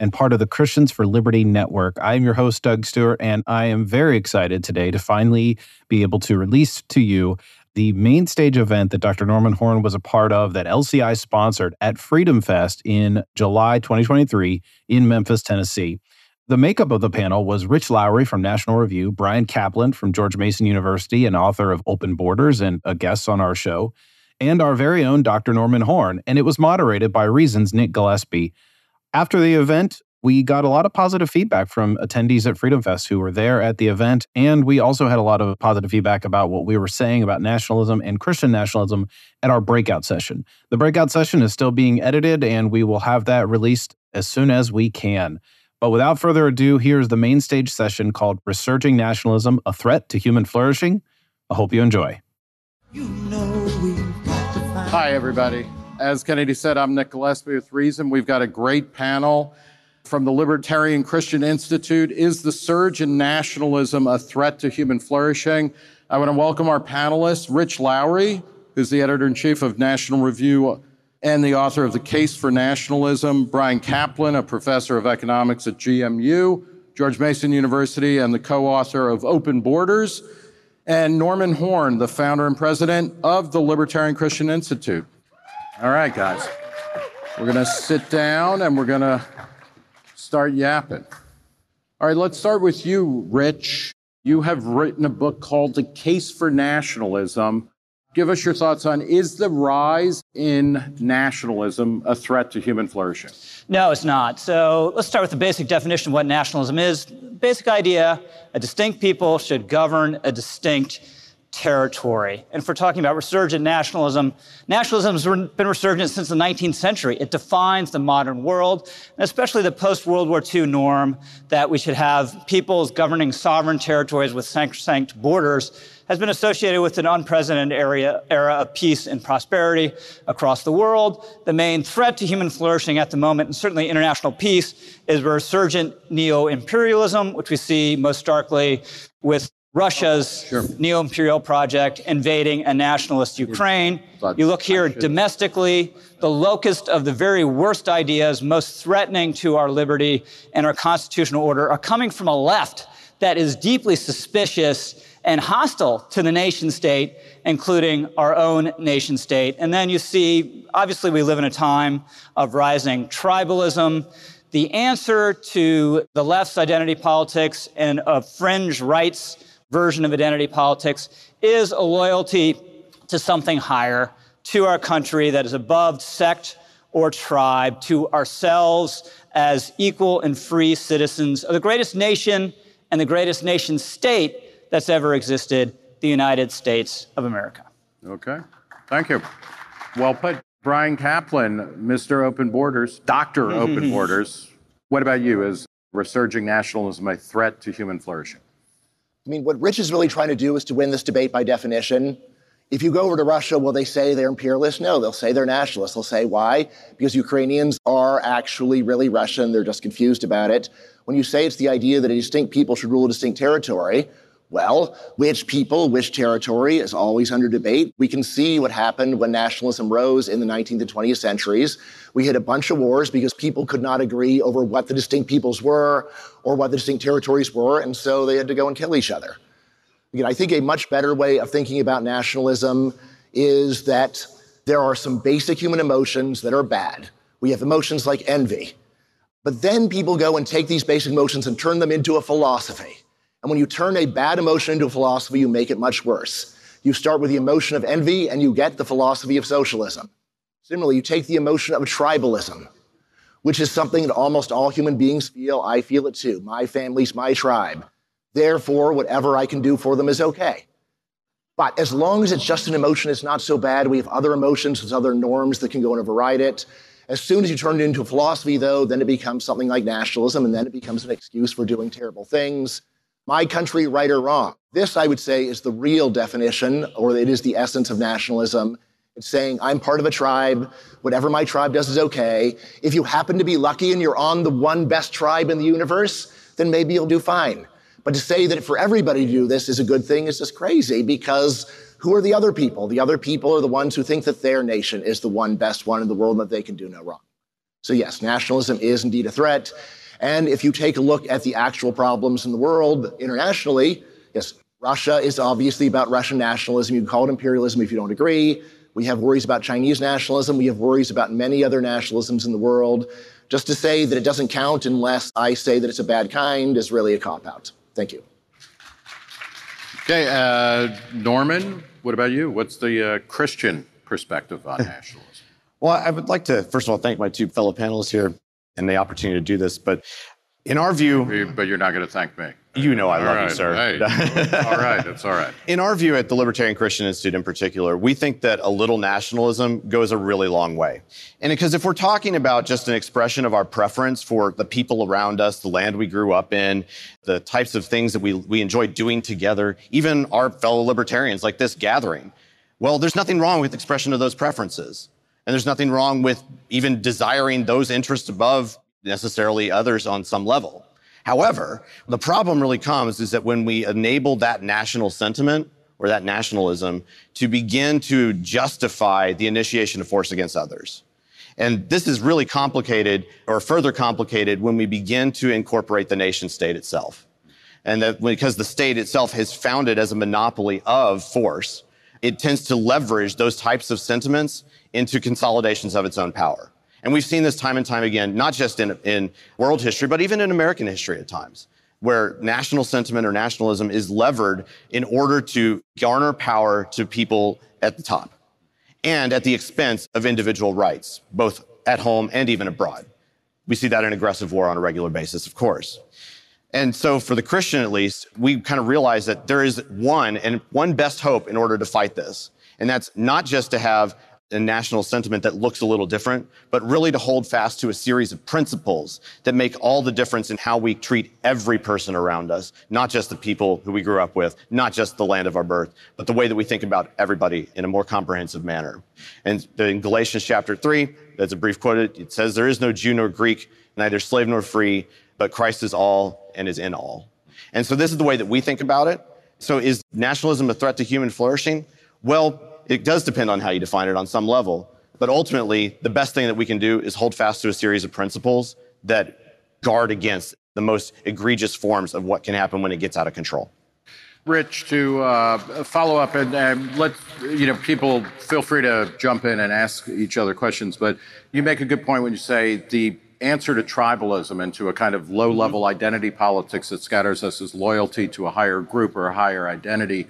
and part of the Christians for Liberty Network. I am your host, Doug Stewart, and I am very excited today to finally be able to release to you the main stage event that Dr. Norman Horn was a part of that LCI sponsored at FreedomFest in July 2023 in Memphis, Tennessee. The makeup of the panel was Rich Lowry from National Review, Bryan Caplan from George Mason University, and author of Open Borders and a guest on our show, and our very own Dr. Norman Horn. And it was moderated by Reason's Nick Gillespie. After the event, we got a lot of positive feedback from attendees at FreedomFest who were there at the event. And we also had a lot of positive feedback about what we were saying about nationalism and Christian nationalism at our breakout session. The breakout session is still being edited, and we will have that released as soon as we can. But without further ado, here's the main stage session called Resurging Nationalism A Threat to Human Flourishing. I hope you enjoy. You know Hi, everybody. As Kennedy said, I'm Nick Gillespie with Reason. We've got a great panel from the Libertarian Christian Institute. Is the surge in nationalism a threat to human flourishing? I want to welcome our panelists, Rich Lowry, who's the editor in chief of National Review and the author of The Case for Nationalism, Bryan Caplan, a professor of economics at GMU, George Mason University, and the co author of Open Borders, and Norman Horn, the founder and president of the Libertarian Christian Institute. All right, guys. We're going to sit down and we're going to start yapping. All right, let's start with you, Rich. You have written a book called The Case for Nationalism. Give us your thoughts on is the rise in nationalism a threat to human flourishing? No, it's not. So let's start with the basic definition of what nationalism is. Basic idea a distinct people should govern a distinct territory. And if we're talking about resurgent nationalism, nationalism has been resurgent since the 19th century. It defines the modern world, and especially the post World War II norm that we should have peoples governing sovereign territories with sacrosanct borders has been associated with an unprecedented area, era of peace and prosperity across the world. The main threat to human flourishing at the moment, and certainly international peace, is resurgent neo-imperialism, which we see most starkly with Russia's sure. neo imperial project invading a nationalist Ukraine. You look here domestically, the locust of the very worst ideas, most threatening to our liberty and our constitutional order, are coming from a left that is deeply suspicious and hostile to the nation state, including our own nation state. And then you see, obviously, we live in a time of rising tribalism. The answer to the left's identity politics and of fringe rights version of identity politics is a loyalty to something higher, to our country that is above sect or tribe, to ourselves as equal and free citizens of the greatest nation and the greatest nation state that's ever existed, the United States of America. Okay. Thank you. Well put. Bryan Caplan, Mr. Open Borders, Dr. Open Borders. What about you? Is resurging nationalism a threat to human flourishing? I mean, what Rich is really trying to do is to win this debate by definition. If you go over to Russia, will they say they're imperialists? No, they'll say they're nationalists. They'll say, why? Because Ukrainians are actually really Russian. They're just confused about it. When you say it's the idea that a distinct people should rule a distinct territory, well, which people, which territory is always under debate. We can see what happened when nationalism rose in the 19th and 20th centuries. We had a bunch of wars because people could not agree over what the distinct peoples were or what the distinct territories were, and so they had to go and kill each other. Again, I think a much better way of thinking about nationalism is that there are some basic human emotions that are bad. We have emotions like envy. But then people go and take these basic emotions and turn them into a philosophy. And when you turn a bad emotion into a philosophy, you make it much worse. You start with the emotion of envy and you get the philosophy of socialism. Similarly, you take the emotion of tribalism, which is something that almost all human beings feel. I feel it too. My family's my tribe. Therefore, whatever I can do for them is okay. But as long as it's just an emotion, it's not so bad. We have other emotions, there's other norms that can go and override it. As soon as you turn it into a philosophy, though, then it becomes something like nationalism, and then it becomes an excuse for doing terrible things my country right or wrong. This, I would say, is the real definition, or it is the essence of nationalism. It's saying, I'm part of a tribe. Whatever my tribe does is okay. If you happen to be lucky and you're on the one best tribe in the universe, then maybe you'll do fine. But to say that for everybody to do this is a good thing is just crazy because who are the other people? The other people are the ones who think that their nation is the one best one in the world and that they can do no wrong. So, yes, nationalism is indeed a threat. And if you take a look at the actual problems in the world internationally, yes, Russia is obviously about Russian nationalism. You can call it imperialism if you don't agree. We have worries about Chinese nationalism. We have worries about many other nationalisms in the world. Just to say that it doesn't count unless I say that it's a bad kind is really a cop out. Thank you. Okay, uh, Norman, what about you? What's the uh, Christian perspective on nationalism? Well, I would like to, first of all, thank my two fellow panelists here and the opportunity to do this. But in our view, but you're not going to thank me. You know I All love right, you, sir. hey. all right, that's all right. In our view at the Libertarian Christian Institute in particular, we think that a little nationalism goes a really long way. And because if we're talking about just an expression of our preference for the people around us, the land we grew up in, the types of things that we, we enjoy doing together, even our fellow libertarians like this gathering, well, there's nothing wrong with expression of those preferences. And there's nothing wrong with even desiring those interests above necessarily others on some level. However, the problem really comes is that when we enable that national sentiment or that nationalism to begin to justify the initiation of force against others. And this is really complicated or further complicated when we begin to incorporate the nation state itself. And that because the state itself has founded as a monopoly of force, it tends to leverage those types of sentiments into consolidations of its own power. And we've seen this time and time again, not just in, in world history, but even in American history at times, where national sentiment or nationalism is levered in order to garner power to people at the top and at the expense of individual rights, both at home and even abroad. We see that in aggressive war on a regular basis, of course. And so, for the Christian at least, we kind of realize that there is one and one best hope in order to fight this. And that's not just to have a national sentiment that looks a little different, but really to hold fast to a series of principles that make all the difference in how we treat every person around us, not just the people who we grew up with, not just the land of our birth, but the way that we think about everybody in a more comprehensive manner. And in Galatians chapter 3, that's a brief quote, it says, There is no Jew nor Greek, neither slave nor free, but Christ is all and is in all. And so this is the way that we think about it. So is nationalism a threat to human flourishing? Well, it does depend on how you define it on some level. But ultimately, the best thing that we can do is hold fast to a series of principles that guard against the most egregious forms of what can happen when it gets out of control. Rich, to uh, follow up and uh, let you know, people feel free to jump in and ask each other questions. But you make a good point when you say the answer to tribalism and to a kind of low-level identity politics that scatters us is loyalty to a higher group or a higher identity.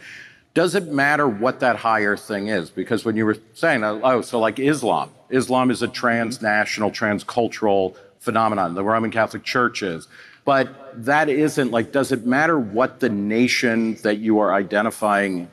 Does it matter what that higher thing is? Because when you were saying, oh, so like Islam, Islam is a mm-hmm. transnational, transcultural phenomenon. The Roman Catholic Church is. But that isn't like, does it matter what the nation that you are identifying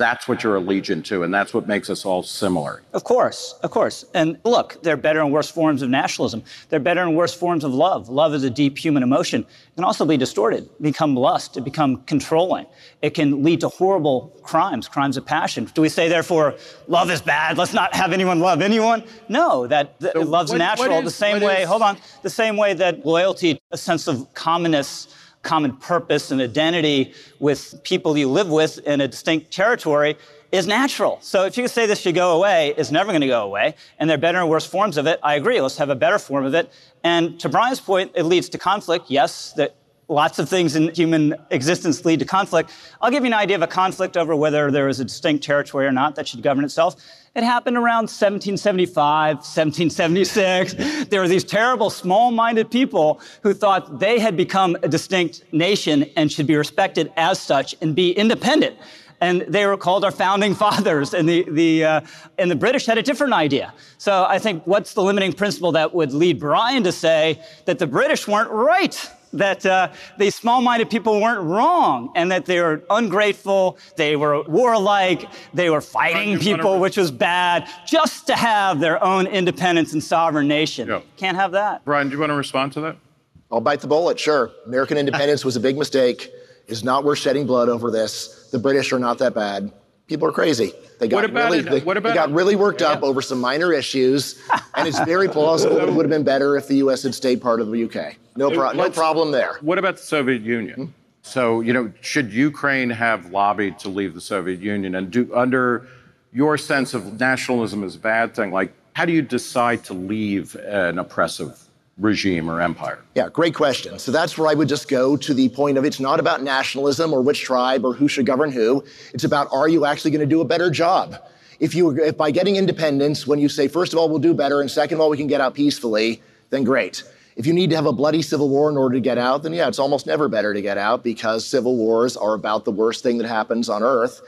that's what you're allegiant to, and that's what makes us all similar. Of course, of course. And look, there are better and worse forms of nationalism. There are better and worse forms of love. Love is a deep human emotion. It can also be distorted, become lust, it become controlling. It can lead to horrible crimes, crimes of passion. Do we say, therefore, love is bad? Let's not have anyone love anyone? No, that, that So love's what- natural. what is- the same way, is- hold on, the same way that loyalty, a sense of commonness, common purpose and identity with people you live with in a distinct territory is natural. So if you say this should go away, it's never going to go away. And there are better and worse forms of it. I agree. Let's have a better form of it. And to Bryan's point, it leads to conflict. Yes, that lots of things in human existence lead to conflict. I'll give you an idea of a conflict over whether there is a distinct territory or not that should govern itself. It happened around 1775, 1776. There were these terrible, small minded people who thought they had become a distinct nation and should be respected as such and be independent. And they were called our founding fathers, and the, the, uh, and the British had a different idea. So I think what's the limiting principle that would lead Bryan to say that the British weren't right? That uh, these small-minded people weren't wrong and that they were ungrateful, they were warlike, they were fighting people, which was bad, just to have their own independence and sovereign nation. Yeah. Can't have that. Bryan, do you want to respond to that? I'll bite the bullet, sure. American independence was a big mistake. It's not worth shedding blood over this. The British are not that bad. People are crazy. They got really, it, they, they, got really worked yeah. up over some minor issues, and it's very plausible it would have been better if the U.S. had stayed part of the UK. No, pro- no problem there. What about the Soviet Union? Hmm? So, you know, should Ukraine have lobbied to leave the Soviet Union? And do, under your sense of nationalism is a bad thing, like, how do you decide to leave an oppressive regime or empire? Yeah, great question. So that's where I would just go to the point of it's not about nationalism or which tribe or who should govern who. It's about are you actually going to do a better job? If you if by getting independence, when you say first of all we'll do better and second of all we can get out peacefully, then great. If you need to have a bloody civil war in order to get out, then yeah, it's almost never better to get out because civil wars are about the worst thing that happens on earth.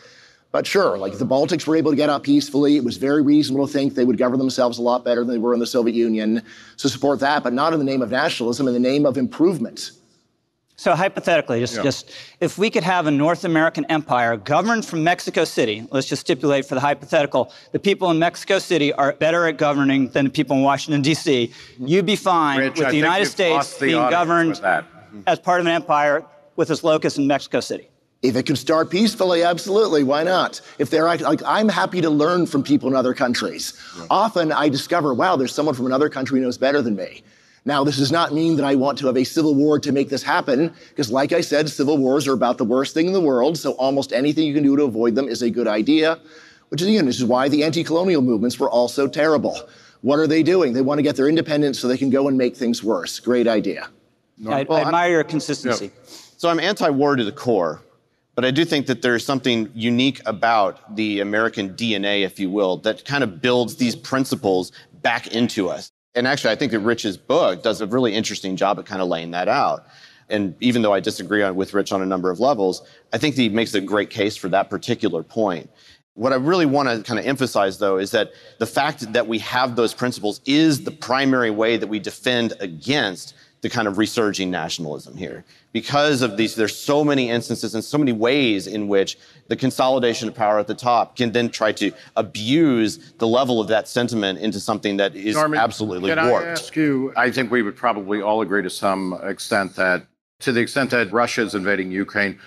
But sure, like if the Baltics were able to get out peacefully, it was very reasonable to think they would govern themselves a lot better than they were in the Soviet Union. So support that, but not in the name of nationalism, in the name of improvement. So hypothetically, just, yeah. just if we could have a North American empire governed from Mexico City, let's just stipulate for the hypothetical, the people in Mexico City are better at governing than the people in Washington D.C. You'd be fine Rich, with the United States the being governed as part of an empire with its locus in Mexico City. If it can start peacefully, absolutely, why not? If they're like, I'm happy to learn from people in other countries. Yeah. Often I discover, wow, there's someone from another country who knows better than me. Now, this does not mean that I want to have a civil war to make this happen, because like I said, civil wars are about the worst thing in the world, so almost anything you can do to avoid them is a good idea, which is, again, this is why the anti-colonial movements were all so terrible. What are they doing? They want to get their independence so they can go and make things worse. Great idea. I, I admire your consistency. Yeah. So I'm anti-war to the core. But I do think that there's something unique about the American DNA, if you will, that kind of builds these principles back into us. And actually, I think that Rich's book does a really interesting job at kind of laying that out. And even though I disagree on, with Rich on a number of levels, I think he makes a great case for that particular point. What I really want to kind of emphasize, though, is that the fact that we have those principles is the primary way that we defend against the kind of resurging nationalism here. Because of these, there's so many instances and so many ways in which the consolidation of power at the top can then try to abuse the level of that sentiment into something that is Norman, absolutely can warped. I ask you, I think we would probably all agree to some extent that to the extent that Russia is invading Ukraine,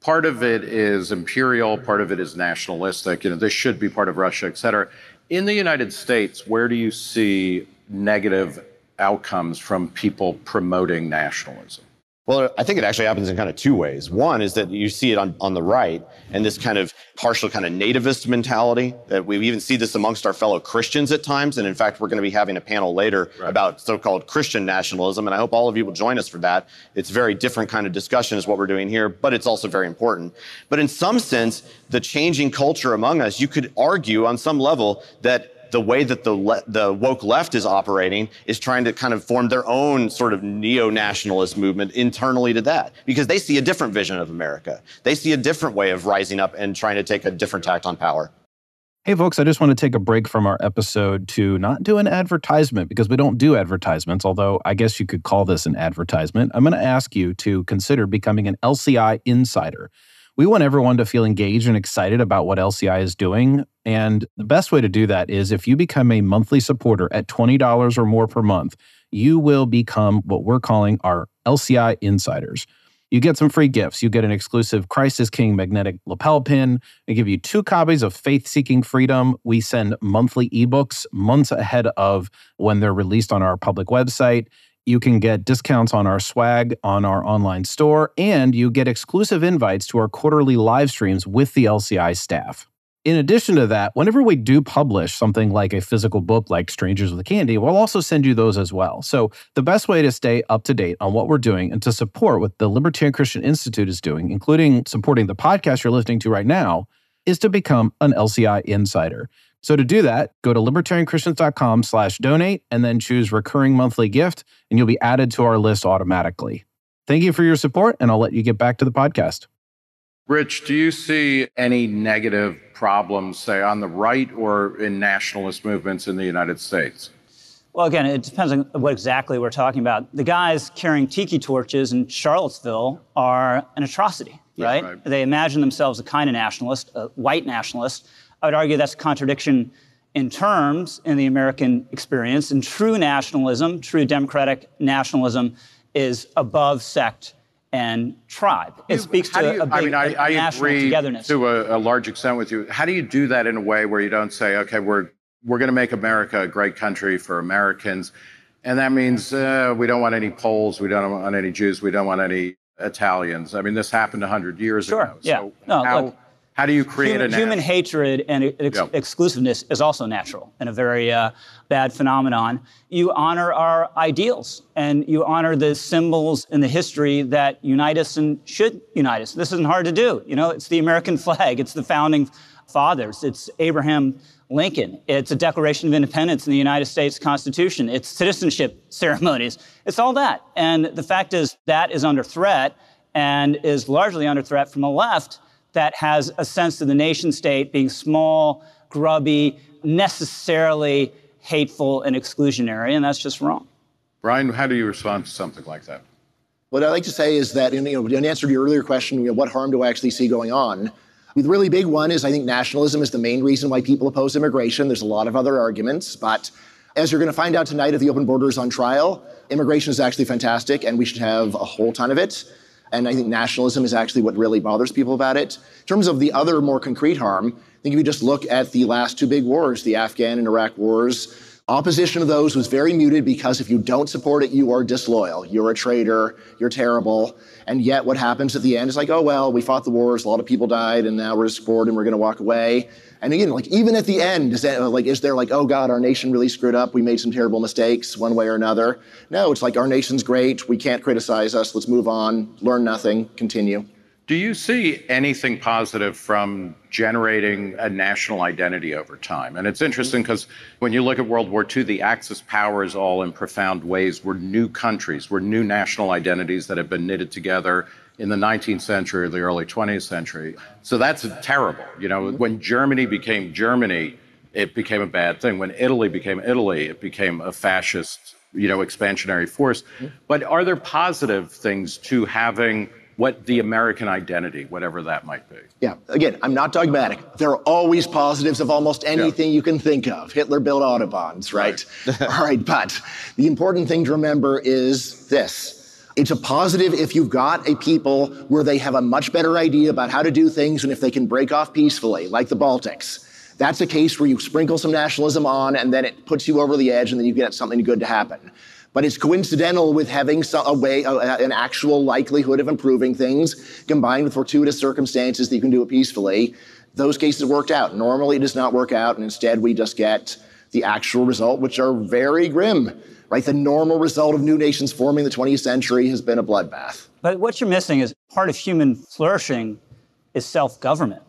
part of it is imperial, part of it is nationalistic. You know, this should be part of Russia, et cetera. In the United States, where do you see negative outcomes from people promoting nationalism? Well, I think it actually happens in kind of two ways. One is that you see it on, on the right and this kind of partial kind of nativist mentality that we even see this amongst our fellow Christians at times. And in fact, we're going to be having a panel later right. about so-called Christian nationalism. And I hope all of you will join us for that. It's a very different kind of discussion is what we're doing here, but it's also very important. But in some sense, the changing culture among us, you could argue on some level that the way that the le- the woke left is operating is trying to kind of form their own sort of neo-nationalist movement internally to that because they see a different vision of America. They see a different way of rising up and trying to take a different tact on power. Hey, folks, I just want to take a break from our episode to not do an advertisement because we don't do advertisements, although I guess you could call this an advertisement. I'm going to ask you to consider becoming an LCI insider. We want everyone to feel engaged and excited about what LCI is doing. And the best way to do that is if you become a monthly supporter at $20 or more per month, you will become what we're calling our LCI insiders. You get some free gifts. You get an exclusive Christ is King magnetic lapel pin. We give you two copies of Faith Seeking Freedom. We send monthly ebooks months ahead of when they're released on our public website. You can get discounts on our swag on our online store, and you get exclusive invites to our quarterly live streams with the LCI staff. In addition to that, whenever we do publish something like a physical book like Strangers with Candy, we'll also send you those as well. So, the best way to stay up to date on what we're doing and to support what the Libertarian Christian Institute is doing, including supporting the podcast you're listening to right now, is to become an LCI insider. So to do that, go to libertarianchristians.com slash donate and then choose recurring monthly gift, and you'll be added to our list automatically. Thank you for your support, and I'll let you get back to the podcast. Rich, do you see any negative problems, say, on the right or in nationalist movements in the United States? Well, again, it depends on what exactly we're talking about. The guys carrying tiki torches in Charlottesville are an atrocity, yeah, right? right? They imagine themselves a kind of nationalist, a white nationalist, I would argue that's a contradiction in terms in the American experience. And true nationalism, true democratic nationalism, is above sect and tribe. It speaks to you- a big I mean, I, a I national agree togetherness. to a, a large extent with you. How do you do that in a way where you don't say, okay, we're we're going to make America a great country for Americans, and that means uh, we don't want any Poles, we don't want any Jews, we don't want any Italians. I mean, this happened hundred years Sure, ago. yeah. So No, how, look, how do you create human, a human hatred and ex- Yeah. exclusiveness is also natural and a very uh, bad phenomenon. You honor our ideals and you honor the symbols in the history that unite us and should unite us. This isn't hard to do. You know, it's the American flag, it's the founding fathers, it's Abraham Lincoln, it's a Declaration of Independence in the United States Constitution, it's citizenship ceremonies, it's all that. And the fact is that is under threat and is largely under threat from the left that has a sense of the nation state being small, grubby, necessarily hateful and exclusionary, and that's just wrong. Bryan, how do you respond to something like that? What I'd like to say is that, in, you know, in answer to your earlier question, you know, what harm do I actually see going on? The really big one is I think nationalism is the main reason why people oppose immigration. There's a lot of other arguments, but as you're going to find out tonight at the open Borders on trial, immigration is actually fantastic, and we should have a whole ton of it. And I think nationalism is actually what really bothers people about it. In terms of the other more concrete harm, I think if you just look at the last two big wars, the Afghan and Iraq wars, Opposition to those was very muted because if you don't support it, you are disloyal. You're a traitor. You're terrible. And yet, what happens at the end is like, oh, well, we fought the wars, a lot of people died, and now we're just bored and we're going to walk away. And again, like, even at the end, is, that, like, is there like, oh, God, our nation really screwed up? We made some terrible mistakes one way or another? No, it's like, our nation's great. We can't criticize us. Let's move on, learn nothing, continue. Do you see anything positive from generating a national identity over time? And it's interesting mm-hmm. because when you look at World War II, the Axis powers all in profound ways were new countries, were new national identities that have been knitted together in the 19th century or the early 20th century. So that's terrible. You know, mm-hmm. when Germany became Germany, it became a bad thing. When Italy became Italy, it became a fascist, you know, expansionary force. Mm-hmm. But are there positive things to having what the American identity, whatever that might be. Yeah, again, I'm not dogmatic. There are always positives of almost anything you can think of. Hitler built autobahns, right? All right, but the important thing to remember is this. It's a positive if you've got a people where they have a much better idea about how to do things and if they can break off peacefully, like the Baltics. That's a case where you sprinkle some nationalism on and then it puts you over the edge and then you get something good to happen but it's coincidental with having a way, an actual likelihood of improving things combined with fortuitous circumstances that you can do it peacefully. Those cases worked out. Normally, it does not work out, and instead, we just get the actual result, which are very grim. Right, the normal result of new nations forming the 20th century has been a bloodbath. But what you're missing is part of human flourishing is self-government.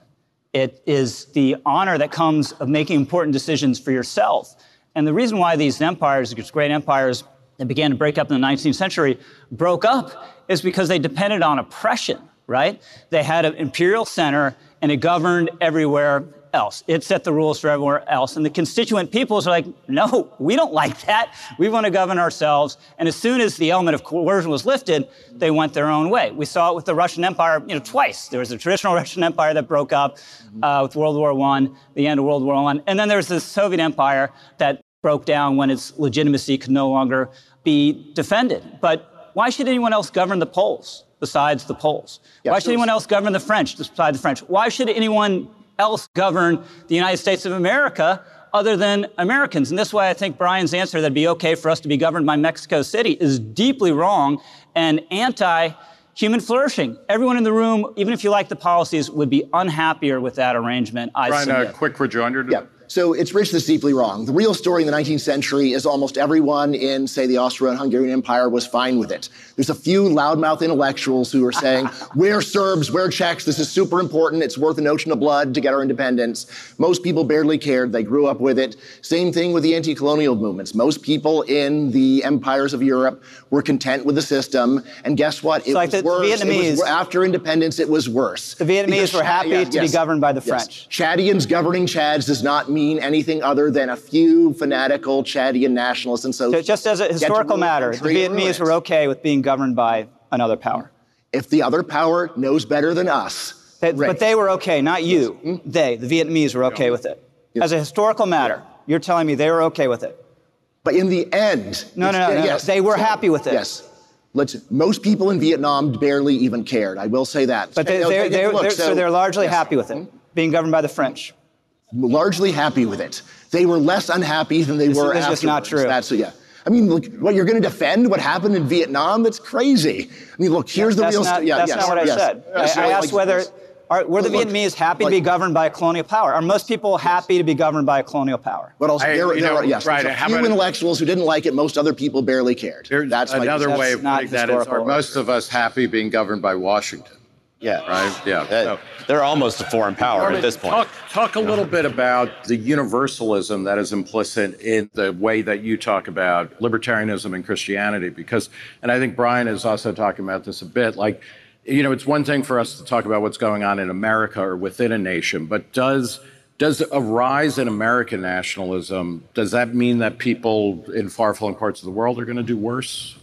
It is the honor that comes of making important decisions for yourself. And the reason why these empires, these great empires, that began to break up in the 19th century broke up is because they depended on oppression, right? They had an imperial center and it governed everywhere else. It set the rules for everywhere else. And the constituent peoples are like, no, we don't like that. We want to govern ourselves. And as soon as the element of coercion was lifted, they went their own way. We saw it with the Russian Empire, you know, twice. There was a traditional Russian Empire that broke up uh, with World War I, the end of World War I. And then there was the Soviet Empire that broke down when its legitimacy could no longer be defended. But why should anyone else govern the Poles besides the Poles? Yeah, why should anyone else govern the French besides the French? Why should anyone else govern the United States of America other than Americans? And this way, I think Bryan's answer that it'd be okay for us to be governed by Mexico City is deeply wrong and anti human flourishing. Everyone in the room, even if you like the policies, would be unhappier with that arrangement. I Bryan, a quick rejoinder to Yeah. So it's rich that's deeply wrong. The real story in the 19th century is almost everyone in, say, the Austro-Hungarian Empire was fine with it. There's a few loudmouth intellectuals who are saying, we're Serbs, we're Czechs, this is super important, it's worth an ocean of blood to get our independence. Most people barely cared, they grew up with it. Same thing with the anti-colonial movements. Most people in the empires of Europe were content with the system, and guess what? It like was worse. It was after independence, it was worse. The Vietnamese Because were happy yeah, to be governed by the Yes. French. Chadians governing Chads does not mean anything other than a few fanatical Chadian nationalists. And so, So just as a historical matter, the country and ruin Vietnamese were okay with being governed by another power. If the other power knows better than us, They-. But they were okay, not you. Hmm? They, the Vietnamese, were okay with it. As a historical matter, you're telling me they were okay with it. But in the end, No, no, no, it's- no, yes, They were so- happy with it. Yes. Let's, most people in Vietnam barely even cared. I will say that. But they, No, they're, take they're, they're, so, they're largely yes. happy with it, hmm? being governed by the French. Largely happy with it. They were less unhappy than they This were is just not true. That's yeah. I mean, look, what you're going to defend what happened in Vietnam? That's crazy. I mean, look, here's the real. not, st- yeah, that's yes, not what I yes. said. Yes, I, I like- asked whether are, were the Look, Vietnamese happy to be governed by a colonial power? Are most people happy to be governed by a colonial power? But also, I- there, you there know, are yes, right, there's a few about- intellectuals who didn't like it. Most other people barely cared. There's That's another position. way of not putting that is, are most of us happy being governed by Washington? Yeah. Right? Yeah. Uh, So- they're almost a foreign power Norman, at this point. Talk, talk a little bit about the universalism that is implicit in the way that you talk about libertarianism and Christianity, because, and I think Bryan is also talking about this a bit, like, you know, it's one thing for us to talk about what's going on in America or within a nation, but does does a rise in American nationalism does that mean that people in far-flung parts of the world are going to do worse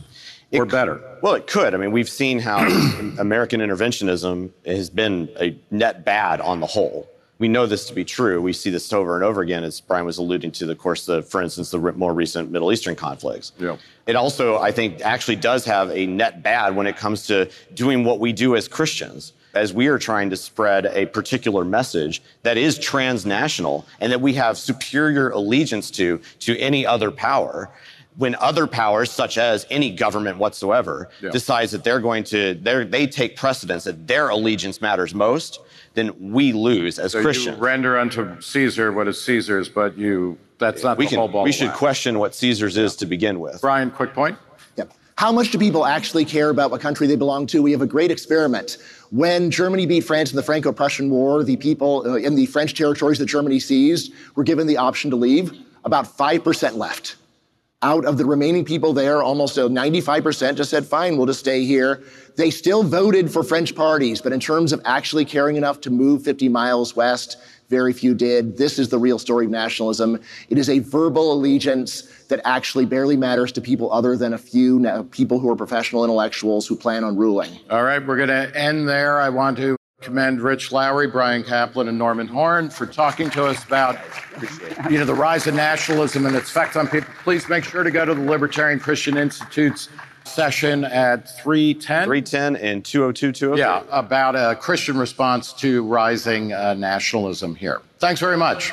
or better? Well, it could. I mean, we've seen how American interventionism has been a net bad on the whole. We know this to be true. We see this over and over again, as Bryan was alluding to, the course, of, for instance, the more recent Middle Eastern conflicts. Yeah. It also, I think, actually does have a net bad when it comes to doing what we do as Christians, as we are trying to spread a particular message that is transnational and that we have superior allegiance to to any other power. When other powers, such as any government whatsoever, Yeah. decides that they're going to, they're, they take precedence that their allegiance matters most, then we lose as So Christians. you render unto Caesar what is Caesar's, but you that's not we the whole ball. we of should wax. question what Caesar's is to begin with. Bryan, quick point. Yep. How much do people actually care about what country they belong to? We have a great experiment. When Germany beat France in the Franco-Prussian War, the people uh, in the French territories that Germany seized were given the option to leave. About 5% left. Out of the remaining people there, almost uh, 95% just said, fine, we'll just stay here. They still voted for French parties, but in terms of actually caring enough to move 50 miles west, very few did. This is the real story of nationalism. It is a verbal allegiance that actually barely matters to people other than a few people who are professional intellectuals who plan on ruling. All right, we're going to end there. I want to commend Rich Lowry, Bryan Caplan, and Norman Horn for talking to us about you know the rise of nationalism and its effects on people. Please make sure to go to the Libertarian Christian Institute's session at 310. 310 and 202, 203. Yeah, about a Christian response to rising uh, nationalism here. Thanks very much.